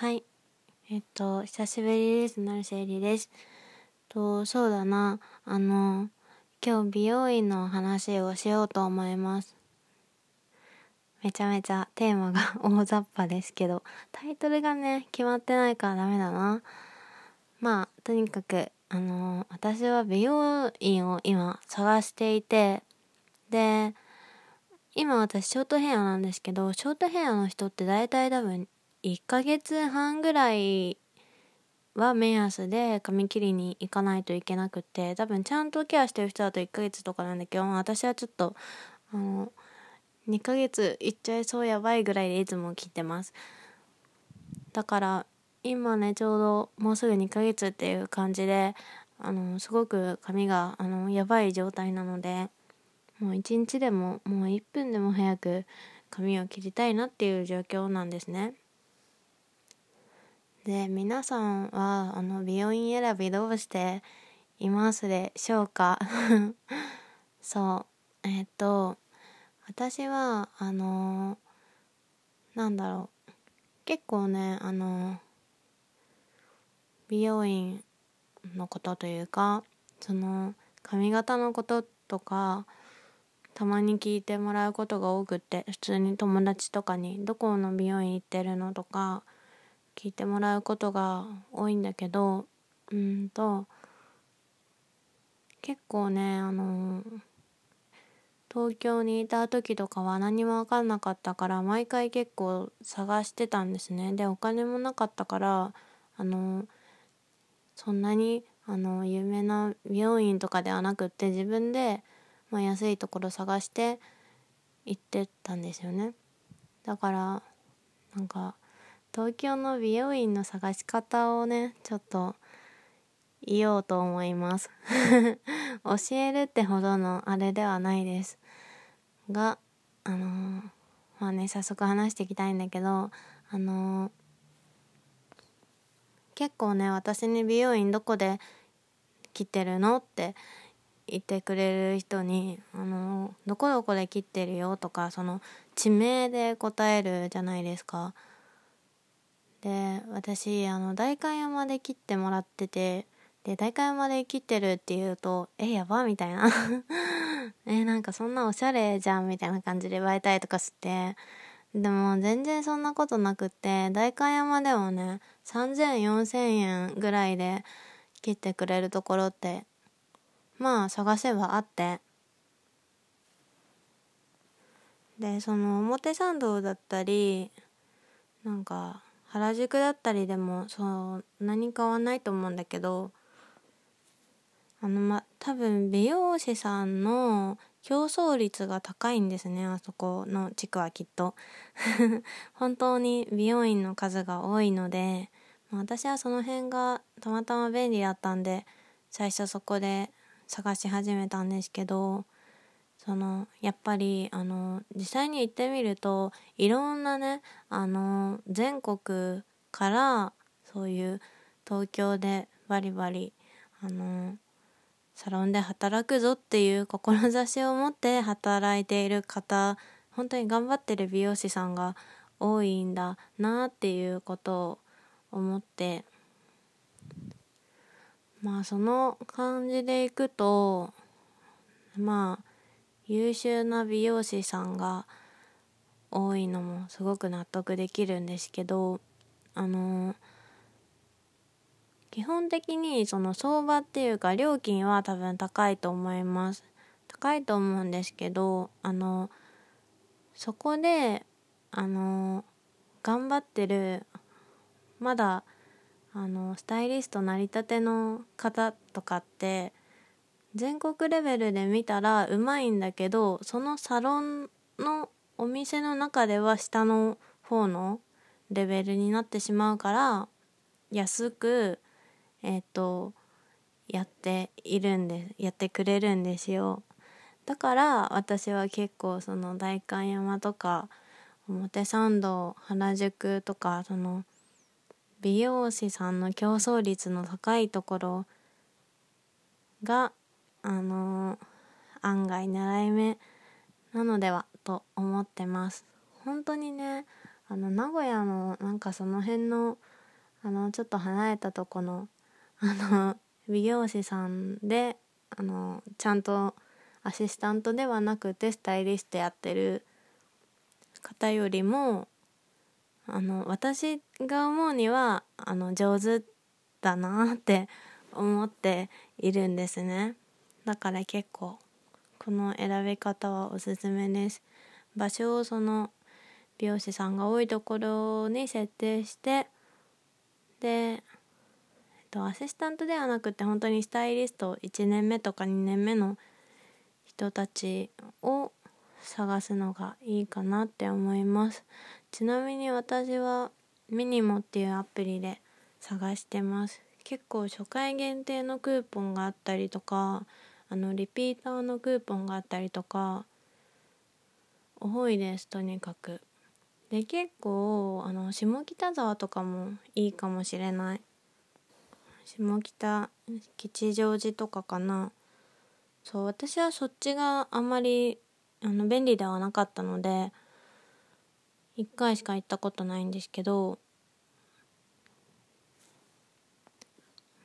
はい。えっと、久しぶりです。なるせいりです。と、そうだな。あの、今日美容院の話をしようと思います。めちゃめちゃテーマが 大雑把ですけど、タイトルがね、決まってないからダメだな。まあ、とにかく、あの、私は美容院を今探していて、で、今私ショートヘアなんですけど、ショートヘアの人って大体多分1ヶ月半ぐらいは目安で髪切りに行かないといけなくて多分ちゃんとケアしてる人だと1ヶ月とかなんだけど私はちょっとあの2ヶ月いっちゃいそうやばいぐらいでいつも切ってますだから今ねちょうどもうすぐ2ヶ月っていう感じであのすごく髪があのやばい状態なのでもう1日でももう1分でも早く髪を切りたいなっていう状況なんですね。で皆さんはあの美容院選びどうしていますでしょうか？そうえっ、と私はあのなんだろう結構ねあの美容院のことというかその髪型のこととかたまに聞いてもらうことが多くって普通に友達とかに「どこの美容院行ってるの?」とか聞いてもらうことが多いんだけどうんと結構ねあの東京にいた時とかは何も分かんなかったから毎回結構探してたんですね。でお金もなかったからあのそんなにあの有名な美容院とかではなくって自分で、まあ、安いところ探して行ってたんですよね。だからなんか東京の美容院の探し方をねちょっと言おうと思います 教えるってほどのあれではないですがあのー、まあね早速話していきたいんだけどあのー、結構ね私に美容院どこで切ってるのって言ってくれる人に「あのどこどこで切ってるよ」とかその地名で答えるじゃないですか。で私あの代官山で切ってもらっててで代官山で切ってるって言うと「えやば?」みたいな えなんかそんなおしゃれじゃんみたいな感じで言われたりとかしてでも全然そんなことなくって代官山でもね30004000円ぐらいで切ってくれるところってまあ探せばあってでその表参道だったりなんか原宿だったりでもそう何変わないと思うんだけどあのま多分美容師さんの競争率が高いんですねあそこの地区はきっと。本当に美容院の数が多いので私はその辺がたまたま便利だったんで最初そこで探し始めたんですけどそのやっぱりあの実際に行ってみるといろんなねあの全国からそういう東京でバリバリあのサロンで働くぞっていう志を持って働いている方本当に頑張ってる美容師さんが多いんだなっていうことを思ってまあその感じでいくとまあ優秀な美容師さんが多いのもすごく納得できるんですけどあの基本的にその相場っていうか料金は多分高いと思います。高いと思うんですけどあのそこであの頑張ってるまだあのスタイリストなりたての方とかって全国レベルで見たらうまいんだけどそのサロンのお店の中では下の方のレベルになってしまうから安くえっ、ー、とやっているんでやってくれるんですよ。だから私は結構その代官山とか表参道原宿とかその美容師さんの競争率の高いところがあの案外狙い目なのではと思ってます。本当にねあの名古屋のなんかその辺のあのちょっと離れたとこの あの美容師さんであのちゃんとアシスタントではなくてスタイリストやってる方よりもあの私が思うにはあの上手だなって思っているんですね。だから結構この選び方はおすすめです。場所をその美容師さんが多いところに設定してで、えっと、アシスタントではなくて本当にスタイリスト1年目とか2年目の人たちを探すのがいいかなって思います。ちなみに私はミニモっていうアプリで探してます。結構初回限定のクーポンがあったりとかあのリピーターのクーポンがあったりとか多いですとにかく。で結構あの下北沢とかもいいかもしれない。下北吉祥寺とかかな。そう私はそっちがあんまりあの便利ではなかったので1回しか行ったことないんですけど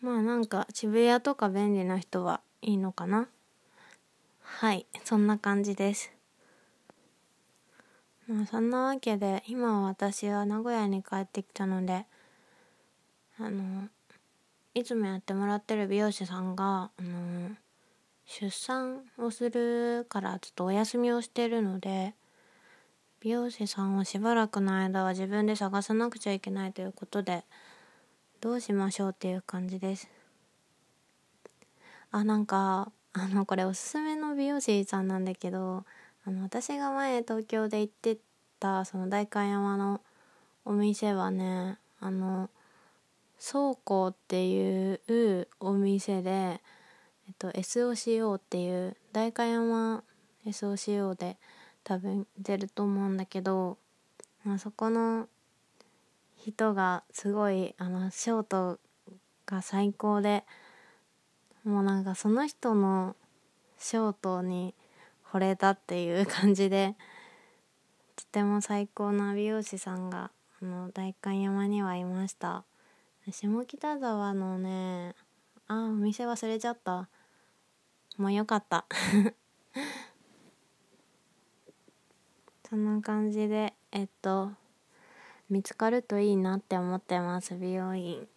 まあなんか渋谷とか便利な人はいいのかな？はいそんな感じです。まあそんなわけで今私は名古屋に帰ってきたのであのいつもやってもらってる美容師さんがあの出産をするからちょっとお休みをしてるので美容師さんをしばらくの間は自分で探さなくちゃいけないということでどうしましょうっていう感じです。あなんかあのこれおすすめの美容師さんなんだけどあの私が前東京で行ってたその代官山のお店はねあの倉庫っていうお店でえっと、SOCO っていう代官山 SOCO で多分出ると思うんだけど、まあ、そこの人がすごいあのショートが最高でもうなんかその人のショートに惚れたっていう感じでとても最高な美容師さんがあの代官山にはいました。下北沢のねあお店忘れちゃった。もうよかった。そんな感じでえっと見つかるといいなって思ってます美容院。